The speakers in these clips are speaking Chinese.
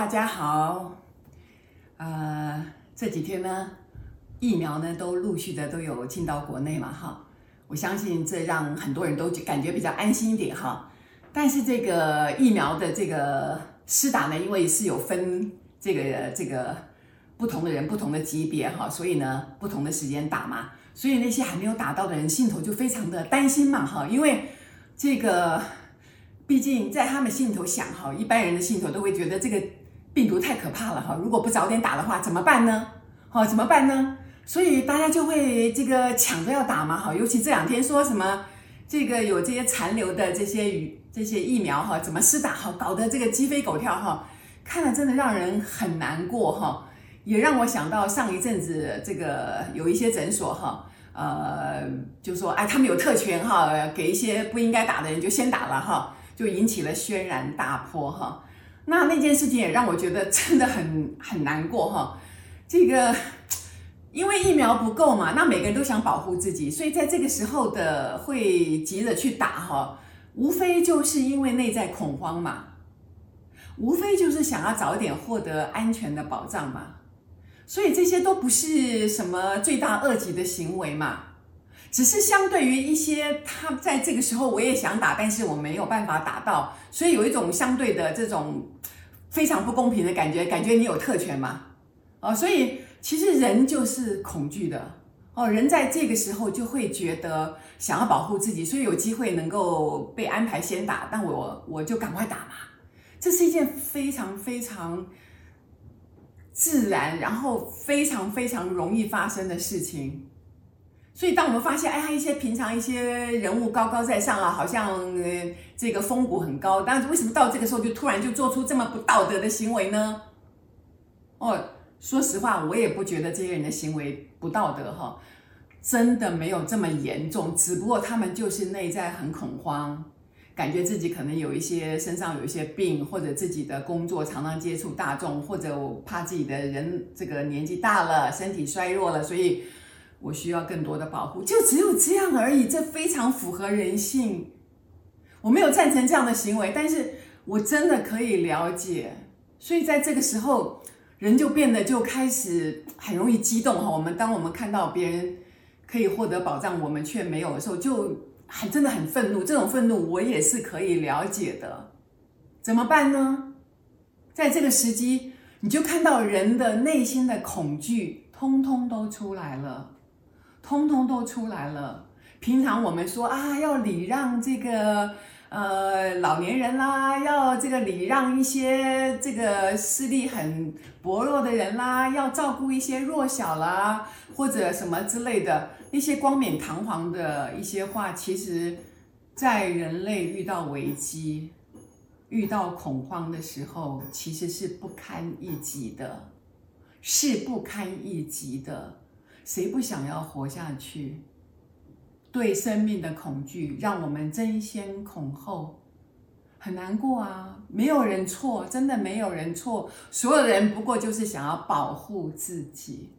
大家好。呃，这几天呢，疫苗呢都陆续的都有进到国内嘛，哈，我相信这让很多人都感觉比较安心一点，哈。但是这个疫苗的这个施打呢，因为是有分这个这个不同的人、不同的级别，哈，所以呢，不同的时间打嘛，所以那些还没有打到的人心头就非常的担心嘛，哈，因为这个。毕竟在他们心头想哈，一般人的心头都会觉得这个病毒太可怕了哈。如果不早点打的话，怎么办呢？好，怎么办呢？所以大家就会这个抢着要打嘛哈。尤其这两天说什么这个有这些残留的这些与这些疫苗哈，怎么施打哈，搞得这个鸡飞狗跳哈，看了真的让人很难过哈。也让我想到上一阵子这个有一些诊所哈，呃，就说哎，他们有特权哈，给一些不应该打的人就先打了哈。就引起了轩然大波哈，那那件事情也让我觉得真的很很难过哈。这个因为疫苗不够嘛，那每个人都想保护自己，所以在这个时候的会急着去打哈，无非就是因为内在恐慌嘛，无非就是想要早点获得安全的保障嘛，所以这些都不是什么罪大恶极的行为嘛。只是相对于一些，他在这个时候我也想打，但是我没有办法打到，所以有一种相对的这种非常不公平的感觉，感觉你有特权嘛？哦，所以其实人就是恐惧的哦，人在这个时候就会觉得想要保护自己，所以有机会能够被安排先打，但我我就赶快打嘛，这是一件非常非常自然，然后非常非常容易发生的事情。所以，当我们发现，哎呀，一些平常一些人物高高在上啊，好像这个风骨很高，但是为什么到这个时候就突然就做出这么不道德的行为呢？哦，说实话，我也不觉得这些人的行为不道德哈，真的没有这么严重，只不过他们就是内在很恐慌，感觉自己可能有一些身上有一些病，或者自己的工作常常接触大众，或者我怕自己的人这个年纪大了，身体衰弱了，所以。我需要更多的保护，就只有这样而已。这非常符合人性。我没有赞成这样的行为，但是我真的可以了解。所以在这个时候，人就变得就开始很容易激动哈。我们当我们看到别人可以获得保障，我们却没有的时候，就很真的很愤怒。这种愤怒我也是可以了解的。怎么办呢？在这个时机，你就看到人的内心的恐惧，通通都出来了。通通都出来了。平常我们说啊，要礼让这个呃老年人啦，要这个礼让一些这个视力很薄弱的人啦，要照顾一些弱小啦，或者什么之类的那些冠冕堂皇的一些话，其实，在人类遇到危机、遇到恐慌的时候，其实是不堪一击的，是不堪一击的。谁不想要活下去？对生命的恐惧让我们争先恐后，很难过啊！没有人错，真的没有人错，所有人不过就是想要保护自己，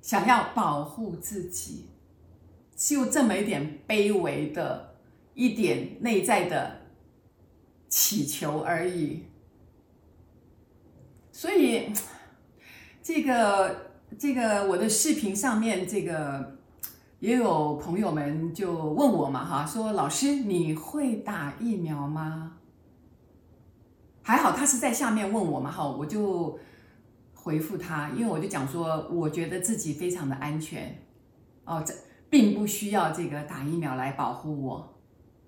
想要保护自己，就这么一点卑微的一点内在的祈求而已。所以，这个。这个我的视频上面，这个也有朋友们就问我嘛，哈，说老师你会打疫苗吗？还好他是在下面问我嘛，哈，我就回复他，因为我就讲说，我觉得自己非常的安全，哦，这并不需要这个打疫苗来保护我，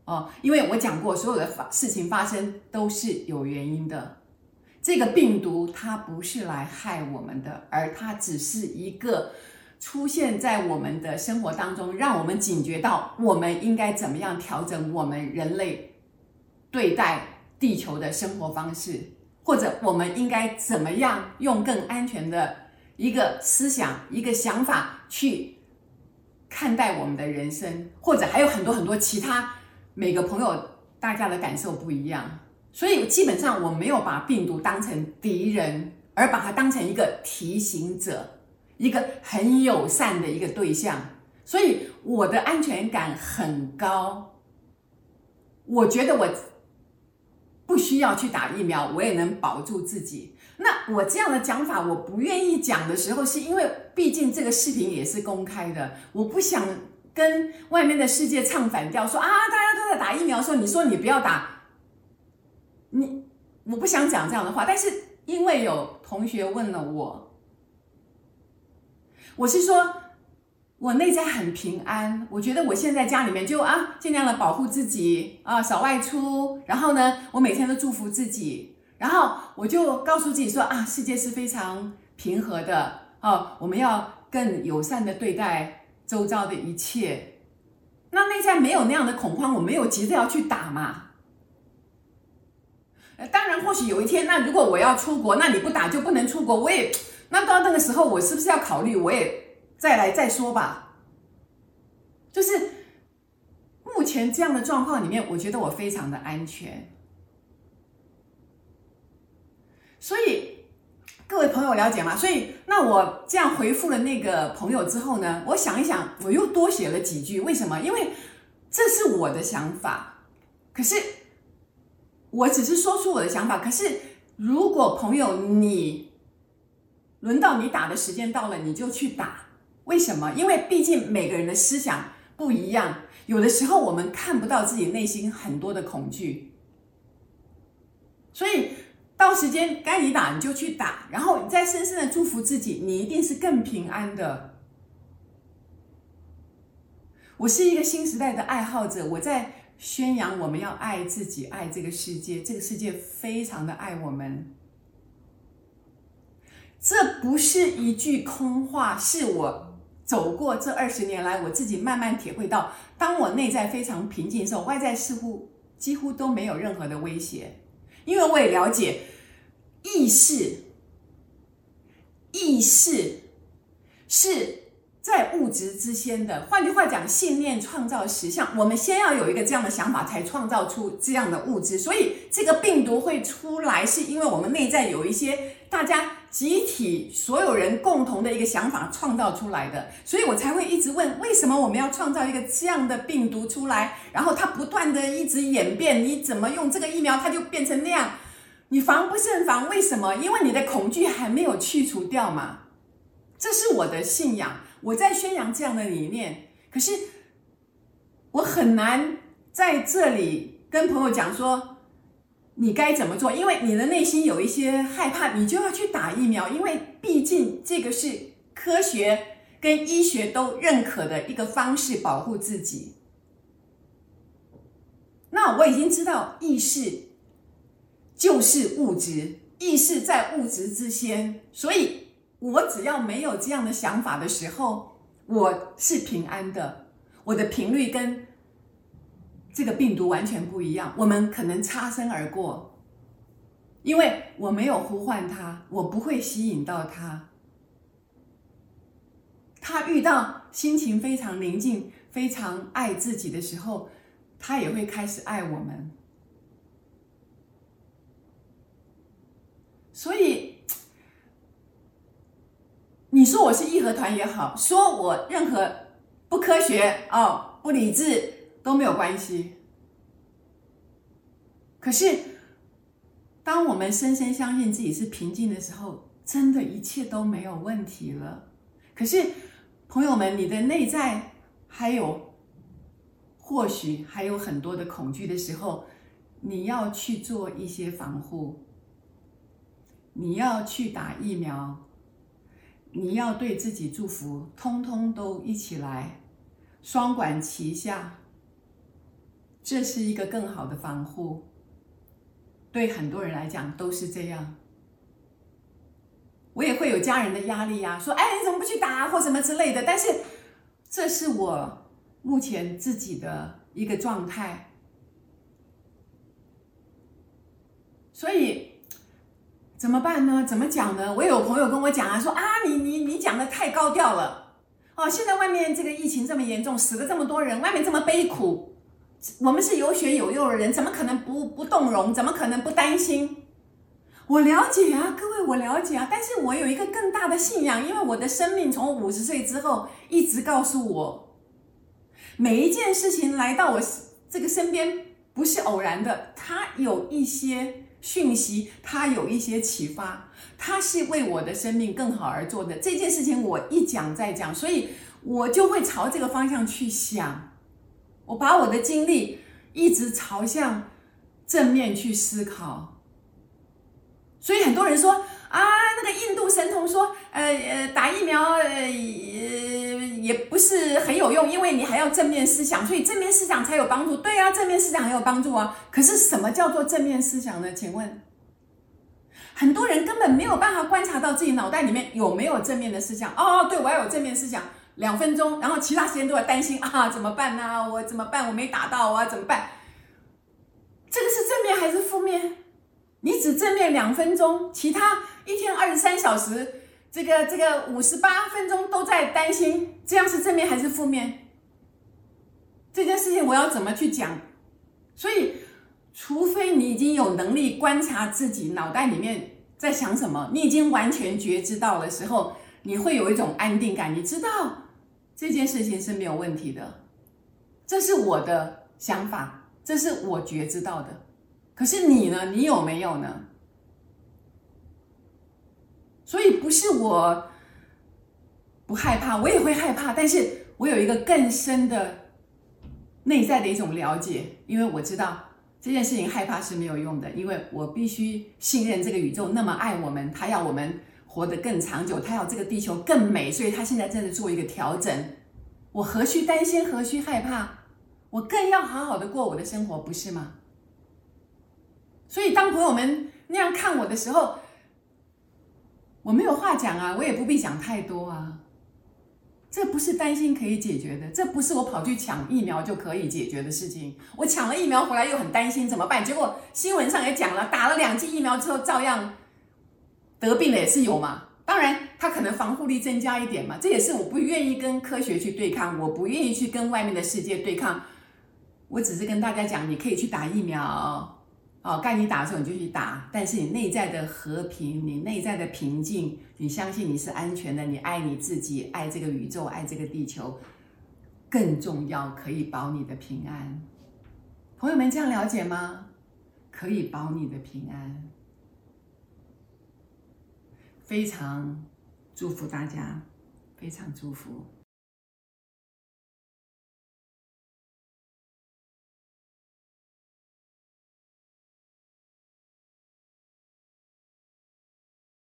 哦，因为我讲过，所有的发事情发生都是有原因的。这个病毒它不是来害我们的，而它只是一个出现在我们的生活当中，让我们警觉到我们应该怎么样调整我们人类对待地球的生活方式，或者我们应该怎么样用更安全的一个思想、一个想法去看待我们的人生，或者还有很多很多其他，每个朋友大家的感受不一样。所以基本上我没有把病毒当成敌人，而把它当成一个提醒者，一个很友善的一个对象。所以我的安全感很高。我觉得我不需要去打疫苗，我也能保住自己。那我这样的讲法，我不愿意讲的时候，是因为毕竟这个视频也是公开的，我不想跟外面的世界唱反调，说啊，大家都在打疫苗的时候，你说你不要打，我不想讲这样的话。但是因为有同学问了我，我是说。我内在很平安，我觉得我现在家里面就啊，尽量的保护自己啊，少外出。然后呢，我每天都祝福自己，然后我就告诉自己说啊，世界是非常平和的啊，我们要更友善的对待周遭的一切。那内在没有那样的恐慌，我没有急着要去打嘛。当然，或许有一天，那如果我要出国，那你不打就不能出国，我也 那到那个时候，我是不是要考虑？我也。再来再说吧，就是目前这样的状况里面，我觉得我非常的安全。所以各位朋友了解吗？所以那我这样回复了那个朋友之后呢，我想一想，我又多写了几句。为什么？因为这是我的想法。可是我只是说出我的想法。可是如果朋友你轮到你打的时间到了，你就去打。为什么？因为毕竟每个人的思想不一样，有的时候我们看不到自己内心很多的恐惧，所以到时间该你打你就去打，然后你再深深的祝福自己，你一定是更平安的。我是一个新时代的爱好者，我在宣扬我们要爱自己，爱这个世界，这个世界非常的爱我们。这不是一句空话，是我。走过这二十年来，我自己慢慢体会到，当我内在非常平静的时候，外在似乎几乎都没有任何的威胁，因为我也了解，意识，意识是在物质之先的。换句话讲，信念创造实相。我们先要有一个这样的想法，才创造出这样的物质。所以，这个病毒会出来，是因为我们内在有一些大家。集体所有人共同的一个想法创造出来的，所以我才会一直问：为什么我们要创造一个这样的病毒出来？然后它不断的一直演变，你怎么用这个疫苗，它就变成那样？你防不胜防，为什么？因为你的恐惧还没有去除掉嘛。这是我的信仰，我在宣扬这样的理念。可是我很难在这里跟朋友讲说。你该怎么做？因为你的内心有一些害怕，你就要去打疫苗。因为毕竟这个是科学跟医学都认可的一个方式，保护自己。那我已经知道，意识就是物质，意识在物质之先，所以我只要没有这样的想法的时候，我是平安的。我的频率跟。这个病毒完全不一样，我们可能擦身而过，因为我没有呼唤他，我不会吸引到他。他遇到心情非常宁静、非常爱自己的时候，他也会开始爱我们。所以，你说我是义和团也好，说我任何不科学哦，不理智。都没有关系。可是，当我们深深相信自己是平静的时候，真的一切都没有问题了。可是，朋友们，你的内在还有，或许还有很多的恐惧的时候，你要去做一些防护，你要去打疫苗，你要对自己祝福，通通都一起来，双管齐下。这是一个更好的防护，对很多人来讲都是这样。我也会有家人的压力呀，说：“哎，你怎么不去打或什么之类的？”但是这是我目前自己的一个状态，所以怎么办呢？怎么讲呢？我有朋友跟我讲啊，说：“啊，你你你讲的太高调了哦！现在外面这个疫情这么严重，死了这么多人，外面这么悲苦。”我们是有血有肉的人，怎么可能不不动容？怎么可能不担心？我了解啊，各位，我了解啊。但是我有一个更大的信仰，因为我的生命从五十岁之后一直告诉我，每一件事情来到我这个身边，不是偶然的，它有一些讯息，它有一些启发，它是为我的生命更好而做的。这件事情我一讲再讲，所以我就会朝这个方向去想。我把我的精力一直朝向正面去思考。所以很多人说啊，那个印度神童说，呃呃，打疫苗，呃。也不是很有用，因为你还要正面思想，所以正面思想才有帮助。对啊，正面思想很有帮助啊。可是什么叫做正面思想呢？请问，很多人根本没有办法观察到自己脑袋里面有没有正面的思想。哦，对，我要有正面思想，两分钟，然后其他时间都在担心啊，怎么办呢、我怎么办？我没打到啊，怎么办？这个是正面还是负面？你只正面两分钟，其他一天二十三小时。这个这个五十八分钟都在担心，这样是正面还是负面？这件事情我要怎么去讲？所以，除非你已经有能力观察自己脑袋里面在想什么，你已经完全觉知到的时候，你会有一种安定感。你知道这件事情是没有问题的，这是我的想法，这是我觉知到的。可是你呢？你有没有呢？所以不是我不害怕，我也会害怕，但是我有一个更深的内在的一种了解，因为我知道这件事情害怕是没有用的，因为我必须信任这个宇宙那么爱我们，他要我们活得更长久，他要这个地球更美，所以他现在正在做一个调整，我何须担心，何须害怕？我更要好好的过我的生活，不是吗？所以当朋友们那样看我的时候，我没有话讲啊，我也不必讲太多啊。这不是担心可以解决的，这不是我跑去抢疫苗就可以解决的事情。我抢了疫苗回来又很担心怎么办？结果新闻上也讲了，打了两剂疫苗之后照样得病的也是有嘛。当然，他可能防护力增加一点嘛。这也是我不愿意跟科学去对抗，我不愿意去跟外面的世界对抗。我只是跟大家讲，你可以去打疫苗。哦，该你打的时候你就去打，但是你内在的和平，你内在的平静，你相信你是安全的，你爱你自己，爱这个宇宙，爱这个地球，更重要，可以保你的平安。朋友们这样了解吗？可以保你的平安，非常祝福大家，非常祝福。